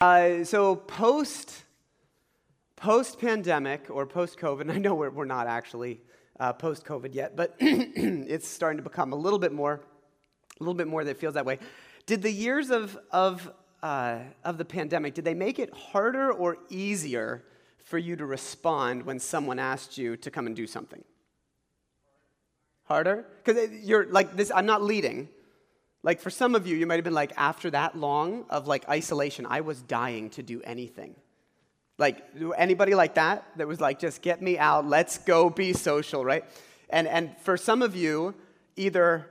Uh, so post post pandemic or post COVID, I know we're, we're not actually uh, post COVID yet, but it's starting to become a little bit more, a little bit more that feels that way. Did the years of of uh, of the pandemic did they make it harder or easier for you to respond when someone asked you to come and do something? Harder? Because you're like this. I'm not leading. Like for some of you, you might have been like, after that long of like isolation, I was dying to do anything. Like anybody like that that was like, just get me out, let's go be social, right? And and for some of you, either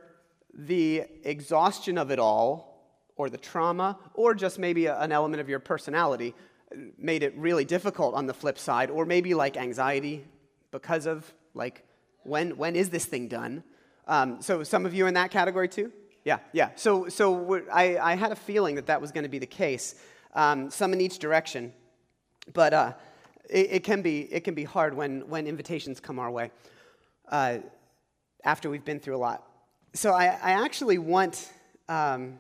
the exhaustion of it all, or the trauma, or just maybe a, an element of your personality made it really difficult on the flip side, or maybe like anxiety because of like when when is this thing done? Um, so some of you in that category too. Yeah, yeah. So, so I, I had a feeling that that was going to be the case. Um, some in each direction, but uh, it, it, can be it can be hard when when invitations come our way uh, after we've been through a lot. So I, I actually want um,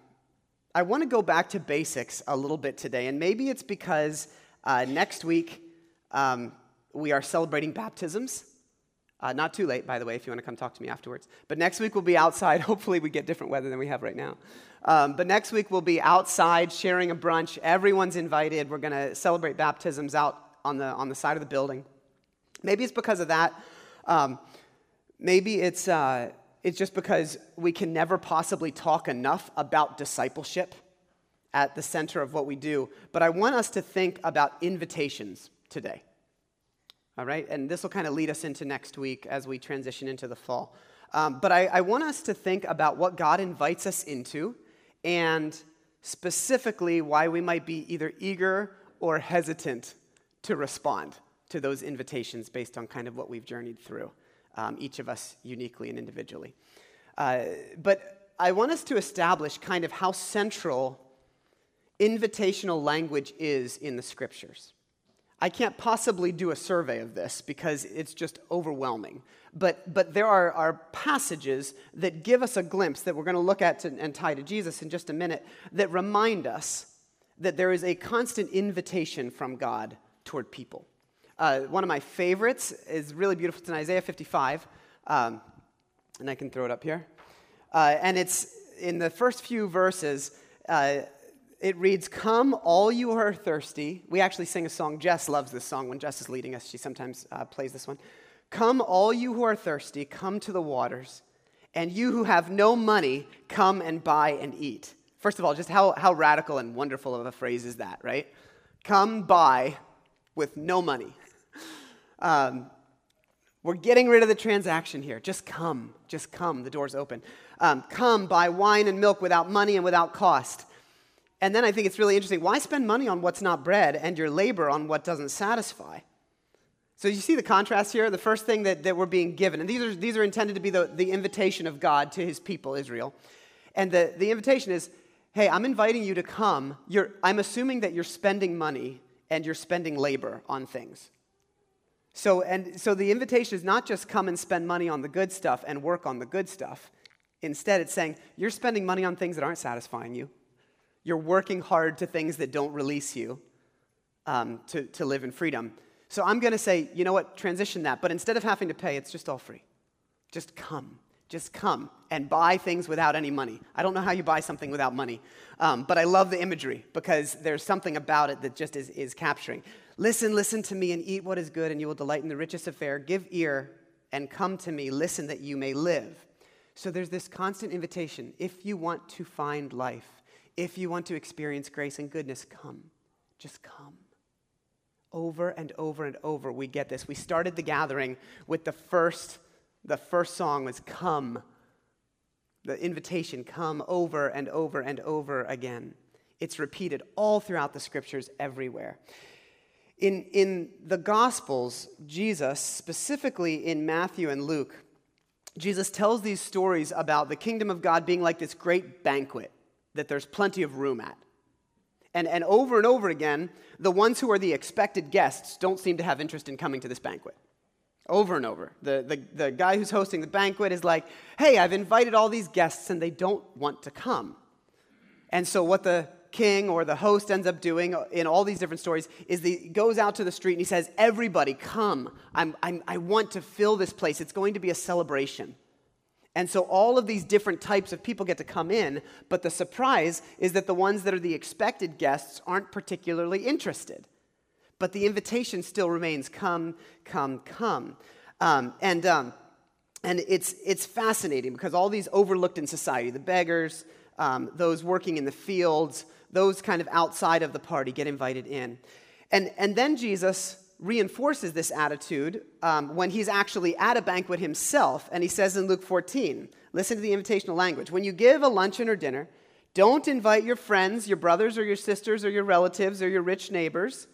I want to go back to basics a little bit today, and maybe it's because uh, next week um, we are celebrating baptisms. Uh, not too late, by the way, if you want to come talk to me afterwards. But next week we'll be outside. Hopefully, we get different weather than we have right now. Um, but next week we'll be outside sharing a brunch. Everyone's invited. We're going to celebrate baptisms out on the, on the side of the building. Maybe it's because of that. Um, maybe it's, uh, it's just because we can never possibly talk enough about discipleship at the center of what we do. But I want us to think about invitations today. All right, and this will kind of lead us into next week as we transition into the fall. Um, but I, I want us to think about what God invites us into and specifically why we might be either eager or hesitant to respond to those invitations based on kind of what we've journeyed through, um, each of us uniquely and individually. Uh, but I want us to establish kind of how central invitational language is in the scriptures. I can't possibly do a survey of this because it's just overwhelming. But, but there are, are passages that give us a glimpse that we're going to look at to, and tie to Jesus in just a minute that remind us that there is a constant invitation from God toward people. Uh, one of my favorites is really beautiful. It's in Isaiah 55, um, and I can throw it up here. Uh, and it's in the first few verses. Uh, it reads, Come, all you who are thirsty. We actually sing a song. Jess loves this song. When Jess is leading us, she sometimes uh, plays this one. Come, all you who are thirsty, come to the waters. And you who have no money, come and buy and eat. First of all, just how, how radical and wonderful of a phrase is that, right? Come buy with no money. Um, we're getting rid of the transaction here. Just come. Just come. The door's open. Um, come buy wine and milk without money and without cost. And then I think it's really interesting. Why spend money on what's not bread and your labor on what doesn't satisfy? So you see the contrast here? The first thing that, that we're being given, and these are, these are intended to be the, the invitation of God to his people, Israel. And the, the invitation is hey, I'm inviting you to come. You're, I'm assuming that you're spending money and you're spending labor on things. So, and, so the invitation is not just come and spend money on the good stuff and work on the good stuff. Instead, it's saying you're spending money on things that aren't satisfying you. You're working hard to things that don't release you um, to, to live in freedom. So I'm going to say, you know what, transition that. But instead of having to pay, it's just all free. Just come. Just come and buy things without any money. I don't know how you buy something without money, um, but I love the imagery because there's something about it that just is, is capturing. Listen, listen to me and eat what is good, and you will delight in the richest affair. Give ear and come to me. Listen that you may live. So there's this constant invitation. If you want to find life, if you want to experience grace and goodness, come. Just come. Over and over and over, we get this. We started the gathering with the first, the first song was Come. The invitation, come over and over and over again. It's repeated all throughout the scriptures everywhere. In, in the Gospels, Jesus, specifically in Matthew and Luke, Jesus tells these stories about the kingdom of God being like this great banquet that there's plenty of room at. And, and over and over again, the ones who are the expected guests don't seem to have interest in coming to this banquet. Over and over. The, the, the guy who's hosting the banquet is like, hey, I've invited all these guests and they don't want to come. And so what the king or the host ends up doing in all these different stories is he goes out to the street and he says, Everybody, come. I'm, I'm, I want to fill this place. It's going to be a celebration. And so all of these different types of people get to come in, but the surprise is that the ones that are the expected guests aren't particularly interested. But the invitation still remains come, come, come. Um, and um, and it's, it's fascinating because all these overlooked in society, the beggars, um, those working in the fields, those kind of outside of the party get invited in. And, and then Jesus reinforces this attitude um, when he's actually at a banquet himself. And he says in Luke 14, listen to the invitational language. When you give a luncheon or dinner, don't invite your friends, your brothers or your sisters or your relatives or your rich neighbors.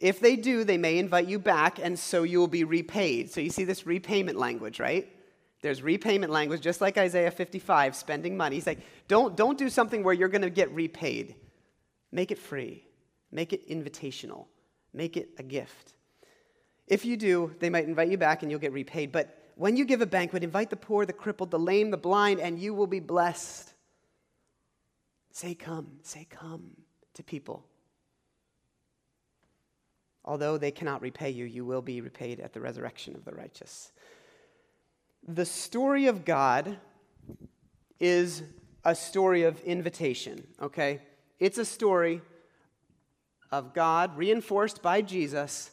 If they do, they may invite you back, and so you will be repaid. So you see this repayment language, right? There's repayment language, just like Isaiah 55, spending money. He's like, don't, don't do something where you're going to get repaid. Make it free, make it invitational, make it a gift. If you do, they might invite you back and you'll get repaid. But when you give a banquet, invite the poor, the crippled, the lame, the blind, and you will be blessed. Say, come, say, come to people. Although they cannot repay you, you will be repaid at the resurrection of the righteous. The story of God is a story of invitation, okay? It's a story of God reinforced by Jesus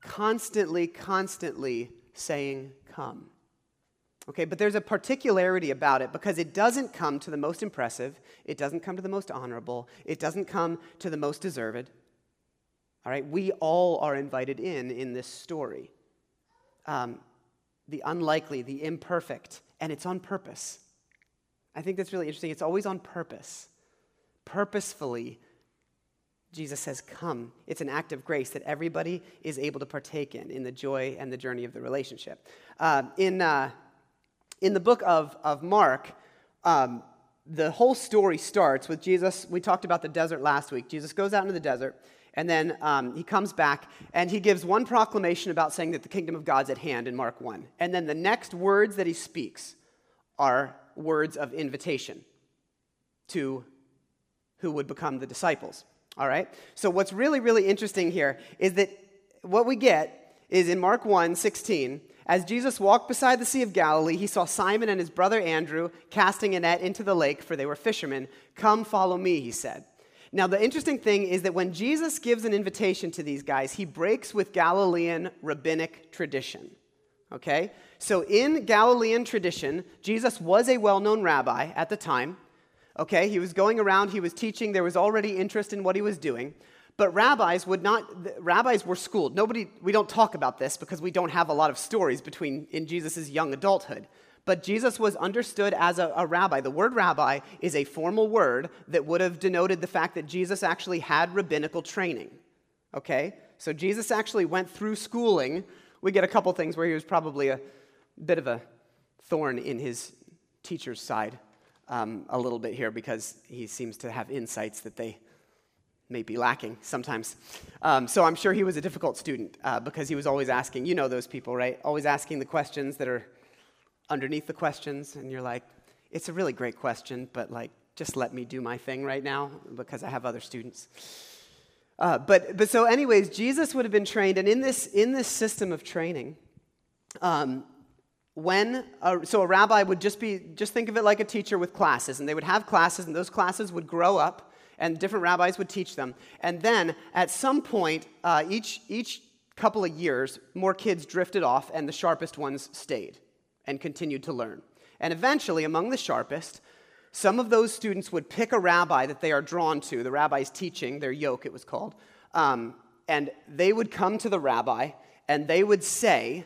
constantly, constantly saying, Come. Okay, but there's a particularity about it because it doesn't come to the most impressive, it doesn't come to the most honorable, it doesn't come to the most deserved. All right, we all are invited in in this story. Um, the unlikely, the imperfect, and it's on purpose. I think that's really interesting. It's always on purpose. Purposefully, Jesus says, Come. It's an act of grace that everybody is able to partake in, in the joy and the journey of the relationship. Uh, in, uh, in the book of, of Mark, um, the whole story starts with Jesus. We talked about the desert last week. Jesus goes out into the desert and then um, he comes back and he gives one proclamation about saying that the kingdom of God's at hand in Mark 1. And then the next words that he speaks are words of invitation to who would become the disciples. All right? So, what's really, really interesting here is that what we get is in Mark 1 16, as Jesus walked beside the Sea of Galilee, he saw Simon and his brother Andrew casting a net into the lake, for they were fishermen. Come, follow me, he said. Now, the interesting thing is that when Jesus gives an invitation to these guys, he breaks with Galilean rabbinic tradition. Okay? So, in Galilean tradition, Jesus was a well known rabbi at the time. Okay? He was going around, he was teaching, there was already interest in what he was doing. But rabbis would not, rabbis were schooled. Nobody, we don't talk about this because we don't have a lot of stories between in Jesus' young adulthood. But Jesus was understood as a, a, rabbi. The word rabbi is a formal word that would have denoted the fact that Jesus actually had rabbinical training. Okay? So Jesus actually went through schooling. We get a couple things where he was probably a bit of a thorn in his teacher's side um, a little bit here because he seems to have insights that they may be lacking sometimes. Um, so I'm sure he was a difficult student uh, because he was always asking, you know, those people, right? Always asking the questions that are underneath the questions and you're like, it's a really great question, but like, just let me do my thing right now because I have other students. Uh, but, but so, anyways, Jesus would have been trained, and in this, in this system of training, um, when a, so a rabbi would just be just think of it like a teacher with classes and they would have classes and those classes would grow up and different rabbis would teach them and then at some point uh, each each couple of years more kids drifted off and the sharpest ones stayed and continued to learn. And eventually, among the sharpest, some of those students would pick a rabbi that they are drawn to, the rabbi's teaching, their yoke it was called, um, and they would come to the rabbi and they would say,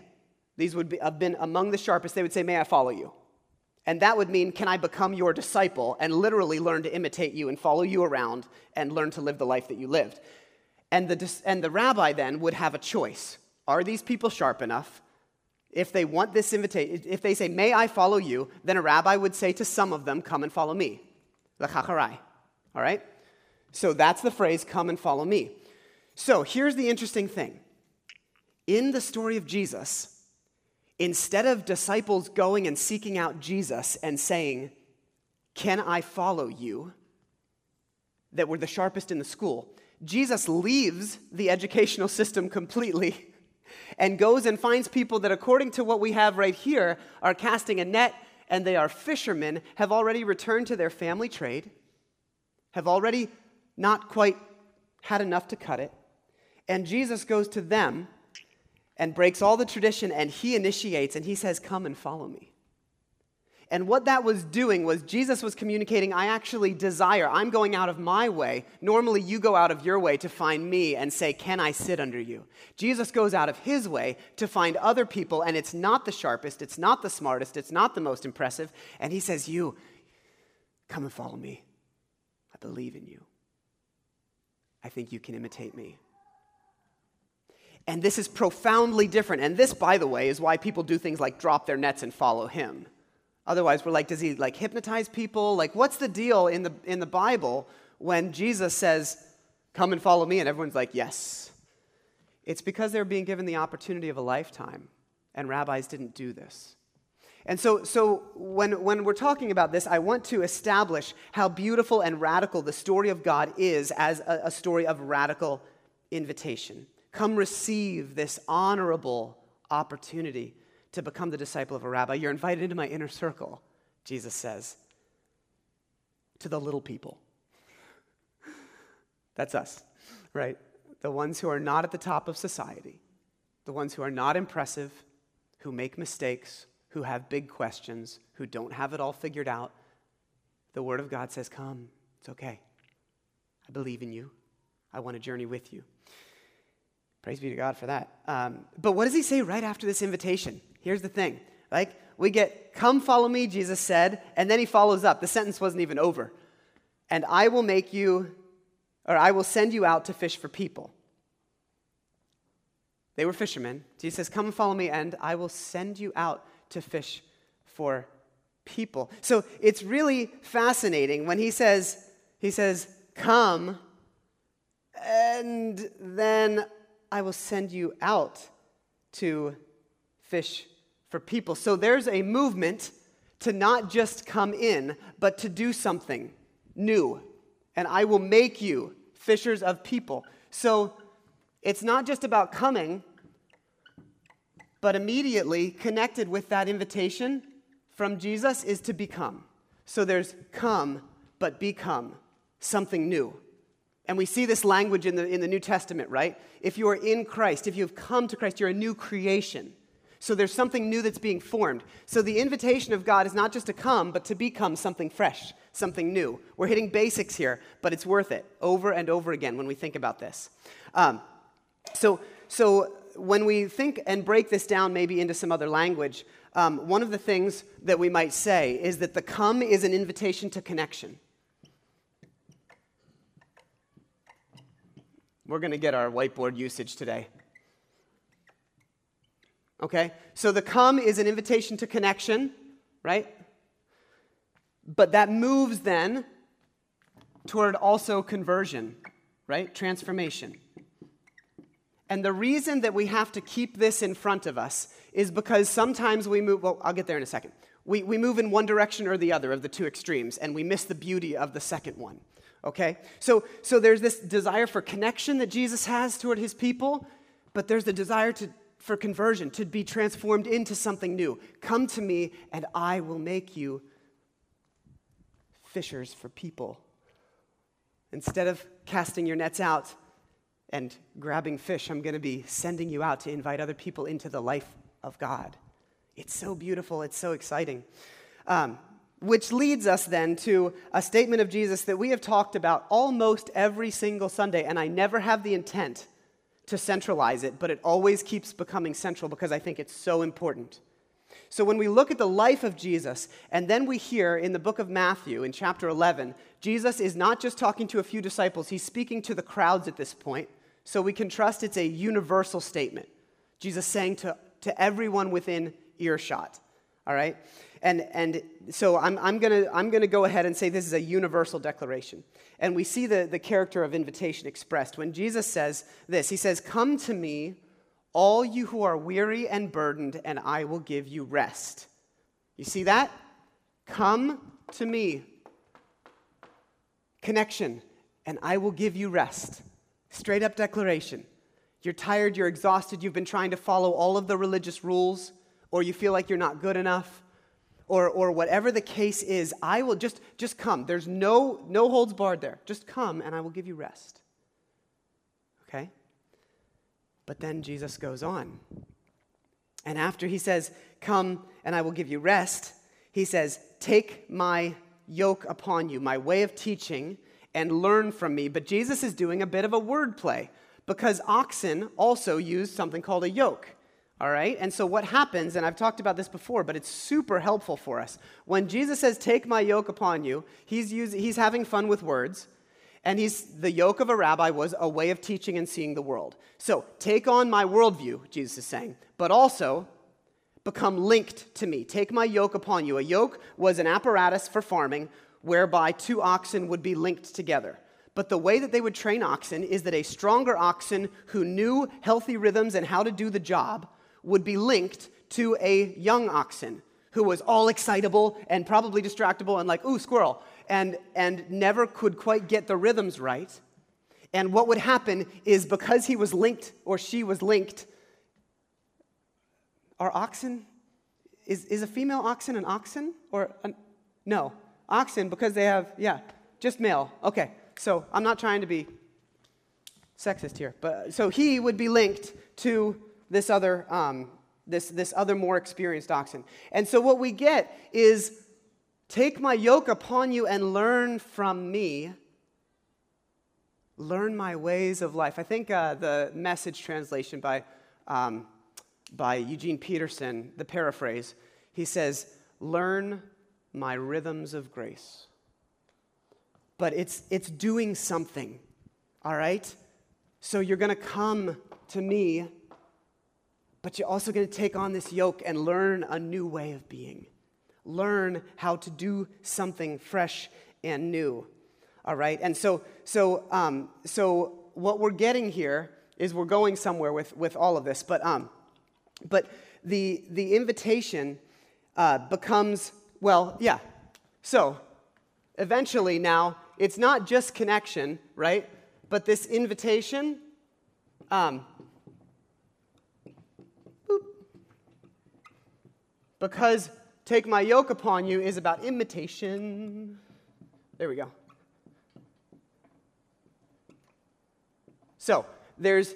these would be, have been among the sharpest, they would say, May I follow you? And that would mean, Can I become your disciple and literally learn to imitate you and follow you around and learn to live the life that you lived? And the, and the rabbi then would have a choice. Are these people sharp enough if they want this invitation, if they say, May I follow you, then a rabbi would say to some of them, Come and follow me. Lachacharai. All right? So that's the phrase, Come and follow me. So here's the interesting thing. In the story of Jesus, instead of disciples going and seeking out Jesus and saying, Can I follow you? that were the sharpest in the school. Jesus leaves the educational system completely and goes and finds people that, according to what we have right here, are casting a net and they are fishermen, have already returned to their family trade, have already not quite had enough to cut it. And Jesus goes to them and breaks all the tradition and he initiates and he says, Come and follow me. And what that was doing was Jesus was communicating, I actually desire, I'm going out of my way. Normally, you go out of your way to find me and say, Can I sit under you? Jesus goes out of his way to find other people, and it's not the sharpest, it's not the smartest, it's not the most impressive. And he says, You, come and follow me. I believe in you. I think you can imitate me. And this is profoundly different. And this, by the way, is why people do things like drop their nets and follow him. Otherwise, we're like, does he like hypnotize people? Like, what's the deal in the, in the Bible when Jesus says, come and follow me? And everyone's like, yes. It's because they're being given the opportunity of a lifetime, and rabbis didn't do this. And so, so when, when we're talking about this, I want to establish how beautiful and radical the story of God is as a, a story of radical invitation. Come receive this honorable opportunity to become the disciple of a rabbi. You're invited into my inner circle, Jesus says, to the little people. That's us, right? The ones who are not at the top of society, the ones who are not impressive, who make mistakes, who have big questions, who don't have it all figured out. The Word of God says, Come, it's okay. I believe in you. I want to journey with you. Praise be to God for that. Um, but what does he say right after this invitation? Here's the thing. Like, we get, come follow me, Jesus said, and then he follows up. The sentence wasn't even over. And I will make you, or I will send you out to fish for people. They were fishermen. Jesus says, Come follow me, and I will send you out to fish for people. So it's really fascinating when he says, he says, Come, and then I will send you out to fish for people. So there's a movement to not just come in, but to do something new. And I will make you fishers of people. So it's not just about coming, but immediately connected with that invitation from Jesus is to become. So there's come, but become something new. And we see this language in the, in the New Testament, right? If you are in Christ, if you've come to Christ, you're a new creation. So there's something new that's being formed. So the invitation of God is not just to come, but to become something fresh, something new. We're hitting basics here, but it's worth it over and over again when we think about this. Um, so, so when we think and break this down maybe into some other language, um, one of the things that we might say is that the come is an invitation to connection. We're going to get our whiteboard usage today. Okay? So the come is an invitation to connection, right? But that moves then toward also conversion, right? Transformation. And the reason that we have to keep this in front of us is because sometimes we move, well, I'll get there in a second. We, we move in one direction or the other of the two extremes, and we miss the beauty of the second one. Okay? So, so there's this desire for connection that Jesus has toward his people, but there's the desire to for conversion, to be transformed into something new. Come to me, and I will make you fishers for people. Instead of casting your nets out and grabbing fish, I'm going to be sending you out to invite other people into the life of God. It's so beautiful, it's so exciting. Um, which leads us then to a statement of Jesus that we have talked about almost every single Sunday, and I never have the intent to centralize it, but it always keeps becoming central because I think it's so important. So when we look at the life of Jesus, and then we hear in the book of Matthew, in chapter 11, Jesus is not just talking to a few disciples, he's speaking to the crowds at this point. So we can trust it's a universal statement. Jesus saying to, to everyone within earshot. All right? And, and so I'm, I'm going to I'm to go ahead and say this is a universal declaration. And we see the, the character of invitation expressed when Jesus says this He says, Come to me, all you who are weary and burdened, and I will give you rest. You see that? Come to me. Connection. and I will give you rest. Straight up declaration. You're tired, you're exhausted, you've been trying to follow all of the religious rules, or you feel like you're not good enough, or, or whatever the case is, I will just, just come. There's no, no holds barred there. Just come and I will give you rest. Okay? But then Jesus goes on. And after he says, Come and I will give you rest, he says, Take my yoke upon you, my way of teaching, and learn from me. But Jesus is doing a bit of a word play because oxen also use something called a yoke. All right? And so what happens, and I've talked about this before, but it's super helpful for us. When Jesus says, Take my yoke upon you, he's, using, he's having fun with words. And he's, the yoke of a rabbi was a way of teaching and seeing the world. So take on my worldview, Jesus is saying, but also become linked to me. Take my yoke upon you. A yoke was an apparatus for farming whereby two oxen would be linked together. But the way that they would train oxen is that a stronger oxen who knew healthy rhythms and how to do the job would be linked to a young oxen who was all excitable and probably distractible and like, ooh, squirrel, and, and never could quite get the rhythms right. And what would happen is because he was linked or she was linked, are oxen, is, is a female oxen an oxen? Or an, no, oxen because they have, yeah, just male. Okay, so I'm not trying to be sexist here, but so he would be linked to this other, um, this, this other more experienced oxen. And so what we get is take my yoke upon you and learn from me. Learn my ways of life. I think uh, the message translation by, um, by Eugene Peterson, the paraphrase, he says, Learn my rhythms of grace. But it's, it's doing something, all right? So you're going to come to me but you're also going to take on this yoke and learn a new way of being. Learn how to do something fresh and new. All right? And so, so, um, so what we're getting here is we're going somewhere with, with all of this. But, um, but the, the invitation uh, becomes, well, yeah. So eventually now, it's not just connection, right? But this invitation um, because take my yoke upon you is about imitation. There we go. So there's,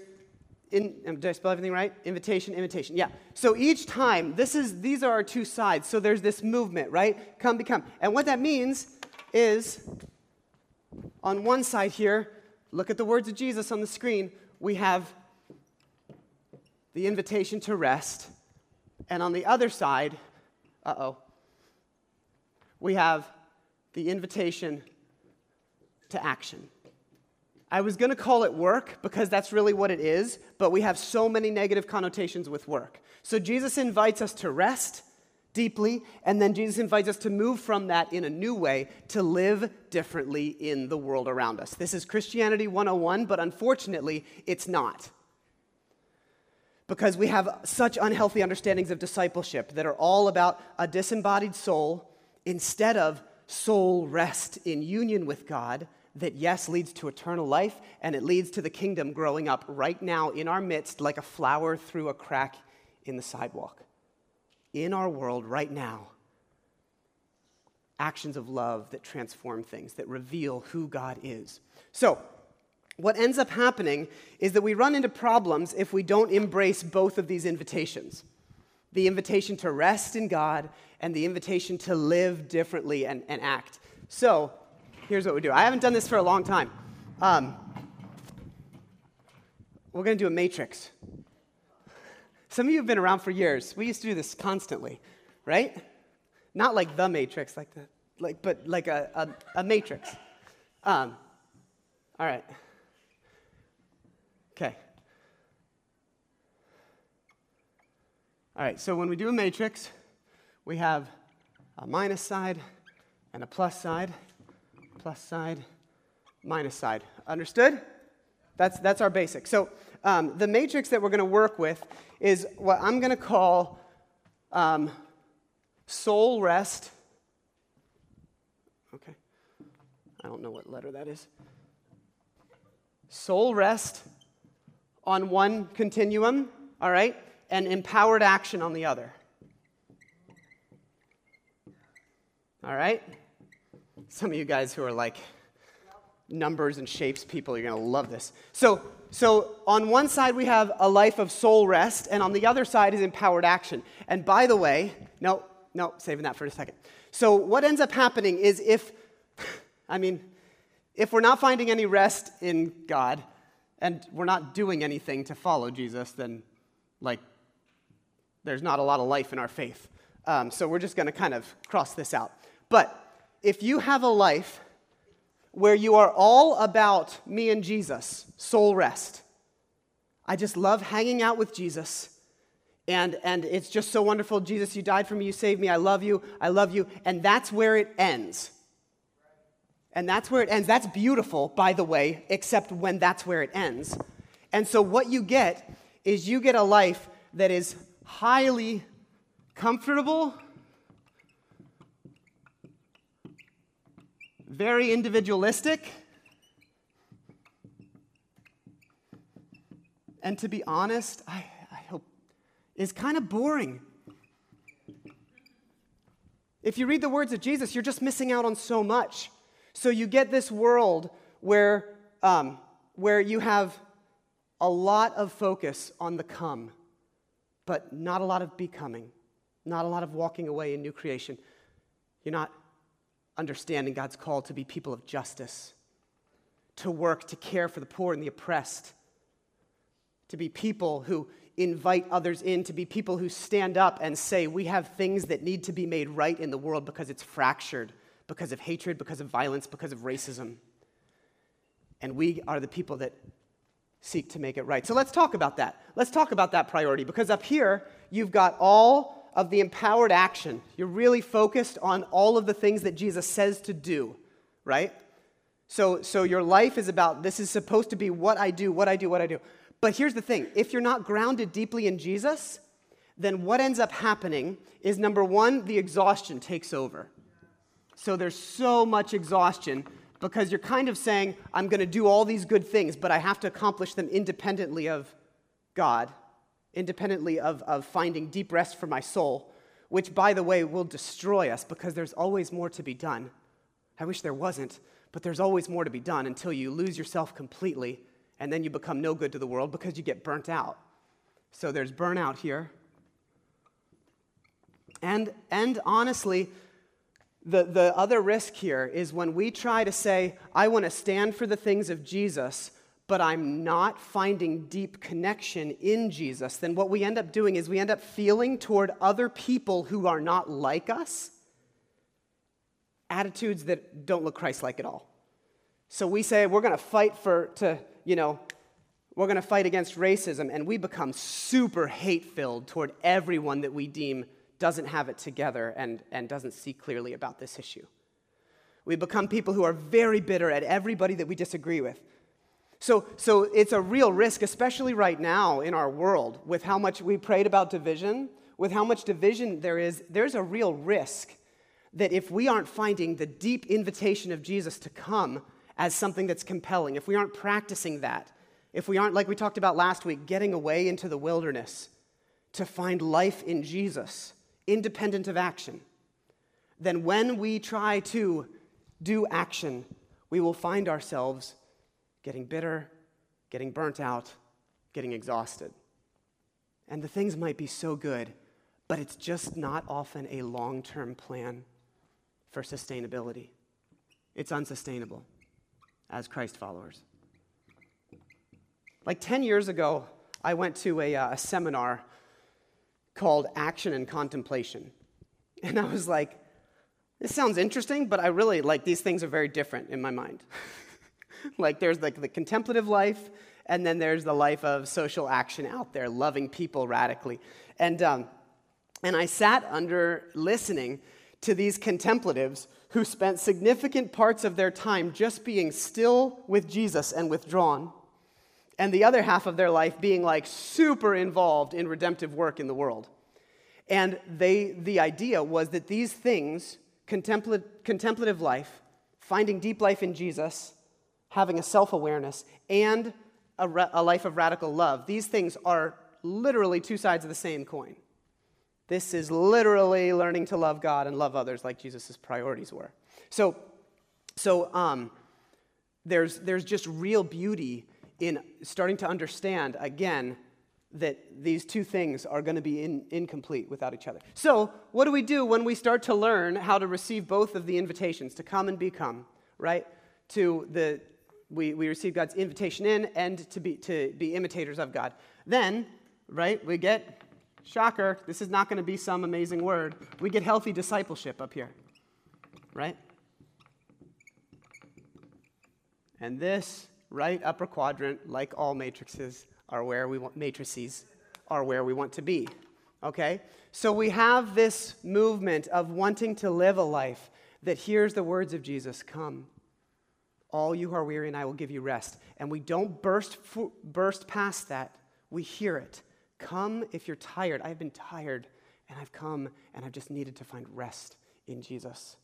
in, um, did I spell everything right? Invitation, invitation. Yeah. So each time, this is these are our two sides. So there's this movement, right? Come, become. And what that means is, on one side here, look at the words of Jesus on the screen. We have the invitation to rest and on the other side, uh oh, we have the invitation to action. I was going to call it work because that's really what it is, but we have so many negative connotations with work. So Jesus invites us to rest deeply, and then Jesus invites us to move from that in a new way to live differently in the world around us. This is Christianity 101, but unfortunately, it's not because we have such unhealthy understandings of discipleship that are all about a disembodied soul instead of soul rest in union with God that, yes, leads to eternal life and it leads to the kingdom growing up right now in our midst like a flower through a crack in the sidewalk. In our world right now, actions of love that transform things, that reveal who God is. So, what ends up happening is that we run into problems if we don't embrace both of these invitations the invitation to rest in God and the invitation to live differently and, and act. So, here's what we do. I haven't done this for a long time. Um, we're going to do a matrix. Some of you have been around for years. We used to do this constantly, right? Not like the matrix, like the, like, but like a, a, a matrix. Um, all right. Okay. All right, so when we do a matrix, we have a minus side and a plus side, plus side, minus side. Understood? That's, that's our basic. So um, the matrix that we're going to work with is what I'm going to call um, soul rest. Okay. I don't know what letter that is. soul rest on one continuum, all right, and empowered action on the other. All right? Some of you guys who are like numbers and shapes people, you're going to love this. So, so on one side we have a life of soul rest, and on the other side is empowered action. And by the way, no, no, saving that for a second. So what ends up happening is if, I mean, if we're not finding any rest in God and we're not doing anything to follow Jesus, then like there's not a lot of life in our faith. Um, so we're just going to kind of cross this out. But if you have a life where you are all about me and Jesus, soul rest, I just love hanging out with Jesus. And, and it's just so wonderful. Jesus, you died for me, you saved me, I love you, I love you. And that's where it ends. And that's where it ends. That's beautiful, by the way, except when that's where it ends. And so what you get is you get a life that is highly comfortable, very individualistic, and to be honest, I, I hope is kind of boring. If you read the words of Jesus, you're just missing out on so much. So you get this world where, um, where you have a lot of focus on the come, but not a lot of becoming, not a lot of walking away in new creation. You're not understanding God's call to be people of justice, to work, to care for the poor and the oppressed, to be people who invite others in, to be people who stand up and say, We have things that need to be made right in the world because it's fractured because of hatred, because of violence, because of racism. And we are the people that seek to make it right. So let's talk about that. Let's talk about that priority because up here, you've got all of the empowered action. You're really focused on all of the things that Jesus says to do, right? So, so your life is about this is supposed to be what I do, what I do, what I do. But here's the thing if you're not grounded deeply in Jesus, then what ends up happening is number one, the exhaustion takes over. So there's so much exhaustion because you're kind of saying, I'm going to do all these good things, but I have to accomplish them independently of God, independently of, of finding deep rest for my soul, which, by the way, will destroy us because there's always more to be done. I wish there wasn't, but there's always more to be done until you lose yourself completely and then you become no good to the world because you get burnt out. So there's burnout here. And, and honestly, the, the other risk here is when we try to say, I want to stand for the things of Jesus, but I'm not finding deep connection in Jesus, then what we end up doing is we end up feeling toward other people who are not like us attitudes that don't look Christ like at all. So we say we're going to fight for, to, you know, we're going to fight against racism, and we become super hate filled toward everyone that we deem doesn't have it together and, and doesn't see clearly about this issue. We become people who are very bitter at everybody that we disagree with. So, so it's a real risk, especially right now in our world, with how much we prayed about division, with how much division there is, there's a real risk that if we aren't finding the deep invitation of Jesus to come as something that's compelling, if we aren't practicing that, if we aren't, like we talked about last week, getting away into the wilderness to find life in Jesus, independent of action, then when we try to do action, we will find ourselves getting bitter, getting burnt out, getting exhausted. And the things might be so good, but it's just not often a long term plan for sustainability. It's unsustainable as Christ followers. Like 10 years ago, I went to a, uh, a seminar called Action and Contemplation. And I was like, this sounds interesting, but I really like these things are very different in my mind. like there's like the contemplative life, and then there's the life of social action out there, loving people radically. And, um, and I sat under listening to these contemplatives who spent significant parts of their time just being still with Jesus and withdrawn and the other half of their life being like super involved in redemptive work in the world. And they, the idea was that these things, contemplative, life, finding deep life in Jesus, having a self awareness, and a, a life of radical love. These things are literally two sides of the same coin. This is literally learning to love God and love others like Jesus' priorities were. So, so um, there's, there's just real beauty in starting to understand, again, that these two things are going to be in, incomplete without each other. So, what do we do when we start to learn how to receive both of the invitations to come and become, right? To the we, we receive God's invitation in and to be to be imitators of God. Then, right, we get shocker, this is not going to be some amazing word. We get healthy discipleship up here. Right? And this right upper quadrant, like all matrices, are where we want matrices are where we want to be. Okay? So we have this movement of wanting to live a life that hears the words of Jesus, come. All you who are weary and I will give you rest. And we don't burst, burst past that. We hear it. Come if you're tired. I've been tired and I've come and I've just needed to find rest in Jesus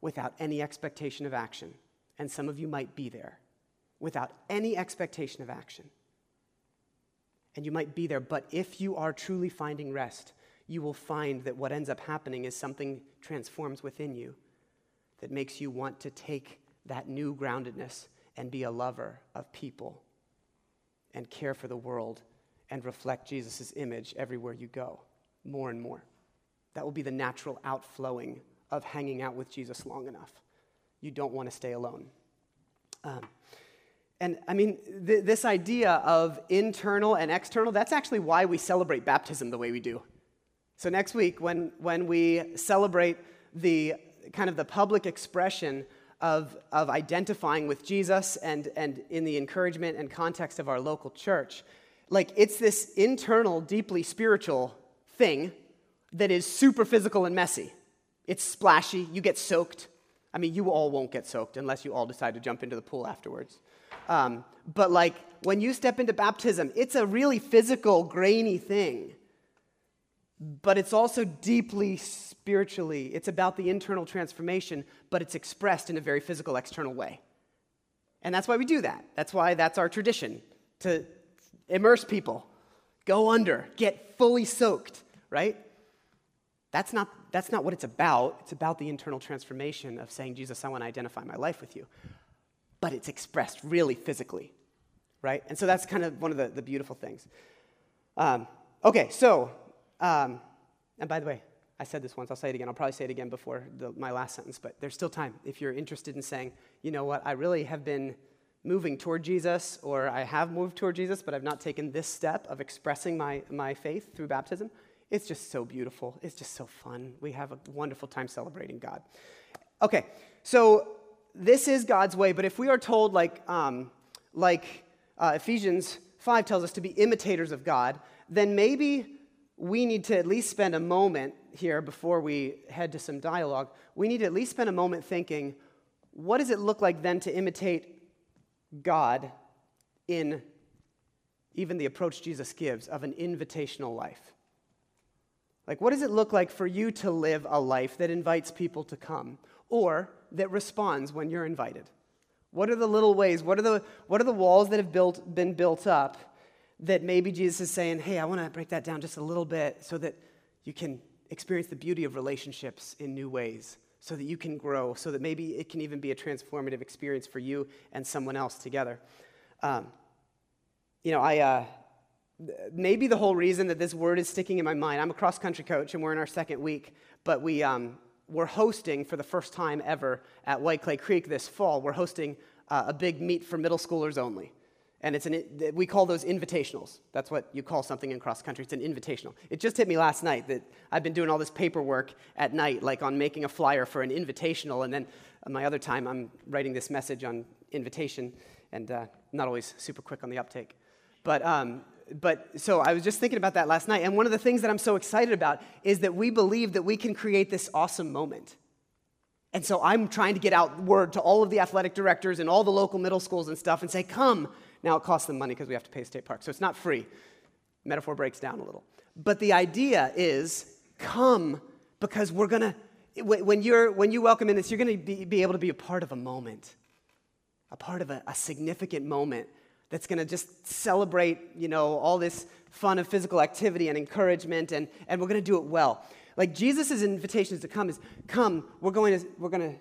without any expectation of action. And some of you might be there without any expectation of action. And you might be there, but if you are truly finding rest, you will find that what ends up happening is something transforms within you that makes you want to take that new groundedness and be a lover of people and care for the world and reflect Jesus' image everywhere you go, more and more. That will be the natural outflowing of hanging out with Jesus long enough. You don't want to stay alone. Um, and I mean, th- this idea of internal and external, that's actually why we celebrate baptism the way we do. So next week, when, when we celebrate the kind of the public expression of, of identifying with Jesus and, and in the encouragement and context of our local church, like it's this internal, deeply spiritual thing that is super physical and messy. It's splashy, you get soaked. I mean, you all won't get soaked unless you all decide to jump into the pool afterwards. Um, but like when you step into baptism, it's a really physical, grainy thing. But it's also deeply spiritually. It's about the internal transformation, but it's expressed in a very physical, external way. And that's why we do that. That's why that's our tradition to immerse people, go under, get fully soaked, right? That's not, that's not what it's about. It's about the internal transformation of saying, Jesus, I want to identify my life with you but it's expressed really physically, right? And so that's kind of one of the, the beautiful things. Um, okay, so, um, and by the way, I said this once, I'll say it again. I'll probably say it again before the, my last sentence, but there's still time. If you're interested in saying, you know what, I really have been moving toward Jesus, or I have moved toward Jesus, but I've not taken this step of expressing my, my faith through baptism, it's just so beautiful. It's just so fun. We have a wonderful time celebrating God. Okay, so this is God's way, but if we are told, like, um, like uh, Ephesians 5 tells us to be imitators of God, then maybe we need to at least spend a moment here before we head to some dialogue. We need to at least spend a moment thinking, what does it look like then to imitate God in even the approach Jesus gives of an invitational life? Like, what does it look like for you to live a life that invites people to come? Or that responds when you're invited? What are the little ways? What are the, what are the walls that have built, been built up that maybe Jesus is saying, hey, I want to break that down just a little bit so that you can experience the beauty of relationships in new ways, so that you can grow, so that maybe it can even be a transformative experience for you and someone else together. Um, you know, I. Uh, maybe the whole reason that this word is sticking in my mind i'm a cross country coach and we're in our second week but we, um, we're hosting for the first time ever at White Clay Creek this fall. We're hosting uh, a big meet for middle schoolers only. And it's an, we call those invitationals. That's what you call something in cross country. It's an invitational. It just hit me last night that I've been doing all this paperwork at night, like on making a flyer for an invitational. And then my other time, I'm writing this message on invitation, and uh, not always super quick on the uptake. But um, but so I was just thinking about that last night. And one of the things that I'm so excited about is that we believe that we can create this awesome moment. And so I'm trying to get out word to all of the athletic directors and all the local middle schools and stuff and say, come. Now it costs them money because we have to pay state park. So it's not free. Metaphor breaks down a little. But the idea is come because we're going to, when, you're, when you welcome in this, you're going to be, be able to be a part of a moment a part of a, a significant moment that's going to just celebrate, you know, all this fun of physical activity and encouragement, and, and we're going to do it well. Like Jesus' invitation is to come is, come, we're going to, we're going to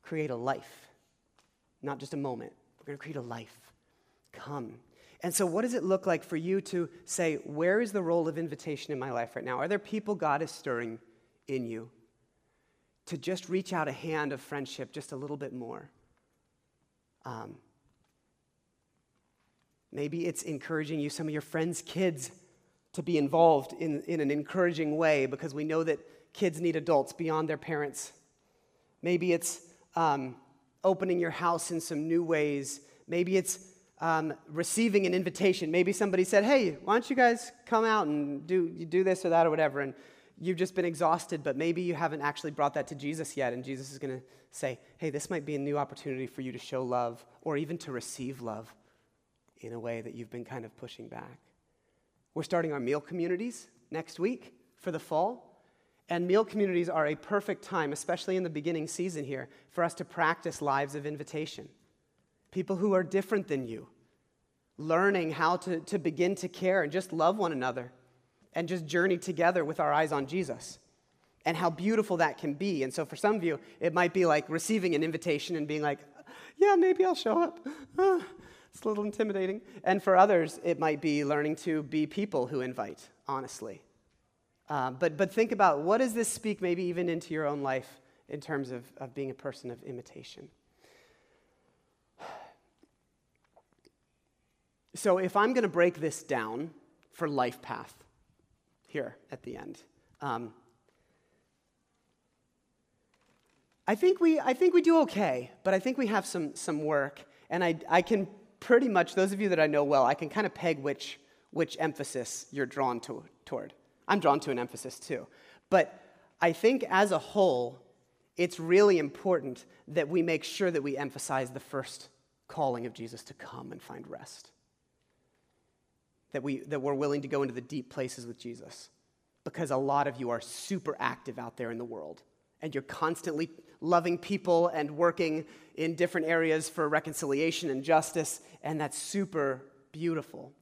create a life, not just a moment. We're going to create a life. Come. And so, what does it look like for you to say, where is the role of invitation in my life right now? Are there people God is stirring in you to just reach out a hand of friendship just a little bit more? Um, maybe it's encouraging you, some of your friends' kids, to be involved in, in an encouraging way because we know that kids need adults beyond their parents. Maybe it's um, opening your house in some new ways. Maybe it's um, receiving an invitation. Maybe somebody said, "Hey, why don't you guys come out and do do this or that or whatever?" And you've just been exhausted, but maybe you haven't actually brought that to Jesus yet, and Jesus is going to say, "Hey, this might be a new opportunity for you to show love, or even to receive love, in a way that you've been kind of pushing back." We're starting our meal communities next week for the fall. And meal communities are a perfect time, especially in the beginning season here, for us to practice lives of invitation people who are different than you, learning how to, to begin to care and just love one another and just journey together with our eyes on Jesus and how beautiful that can be. And so, for some of you, it might be like receiving an invitation and being like, yeah, maybe I'll show up. Uh, it's a little intimidating. And for others, it might be learning to be people who invite, honestly. Uh, but, but think about what does this speak maybe even into your own life in terms of, of being a person of imitation? So, if I'm going to break this down for Life Path here at the end, um, I, think we, I think we do okay, but I think we have some, some work. And I, I can pretty much, those of you that I know well, I can kind of peg which, which emphasis you're drawn to, toward. I'm drawn to an emphasis too. But I think as a whole, it's really important that we make sure that we emphasize the first calling of Jesus to come and find rest that, we, that we're willing to go into the deep places with Jesus. Because a lot of you are super active out there in the world, and you're constantly loving people and working in different areas for reconciliation and justice, and that's super beautiful.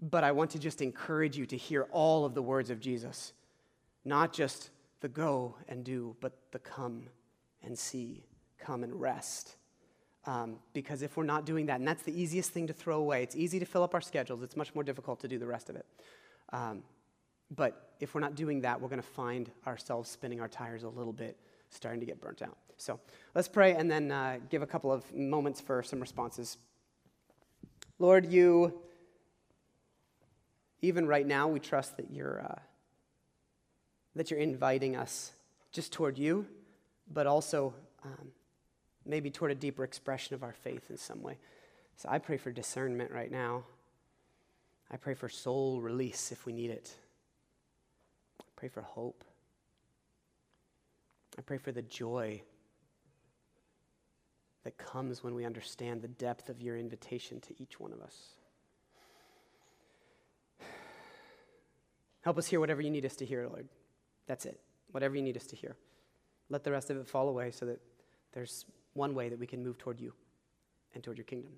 But I want to just encourage you to hear all of the words of Jesus, not just the go and do, but the come and see, come and rest. Um, because if we're not doing that, and that's the easiest thing to throw away, it's easy to fill up our schedules, it's much more difficult to do the rest of it. Um, but if we're not doing that, we're going to find ourselves spinning our tires a little bit, starting to get burnt out. So let's pray and then uh, give a couple of moments for some responses. Lord, you, even right now, we trust that you're, uh, that you're inviting us just toward you, but also um, maybe toward a deeper expression of our faith in some way. So I pray for discernment right now. I pray for soul release if we need it. I pray for hope. I pray for the joy that comes when we understand the depth of your invitation to each one of us. Help us hear whatever you need us to hear, Lord. That's it. Whatever you need us to hear. Let the rest of it fall away so that there's one way that we can move toward you and toward your kingdom.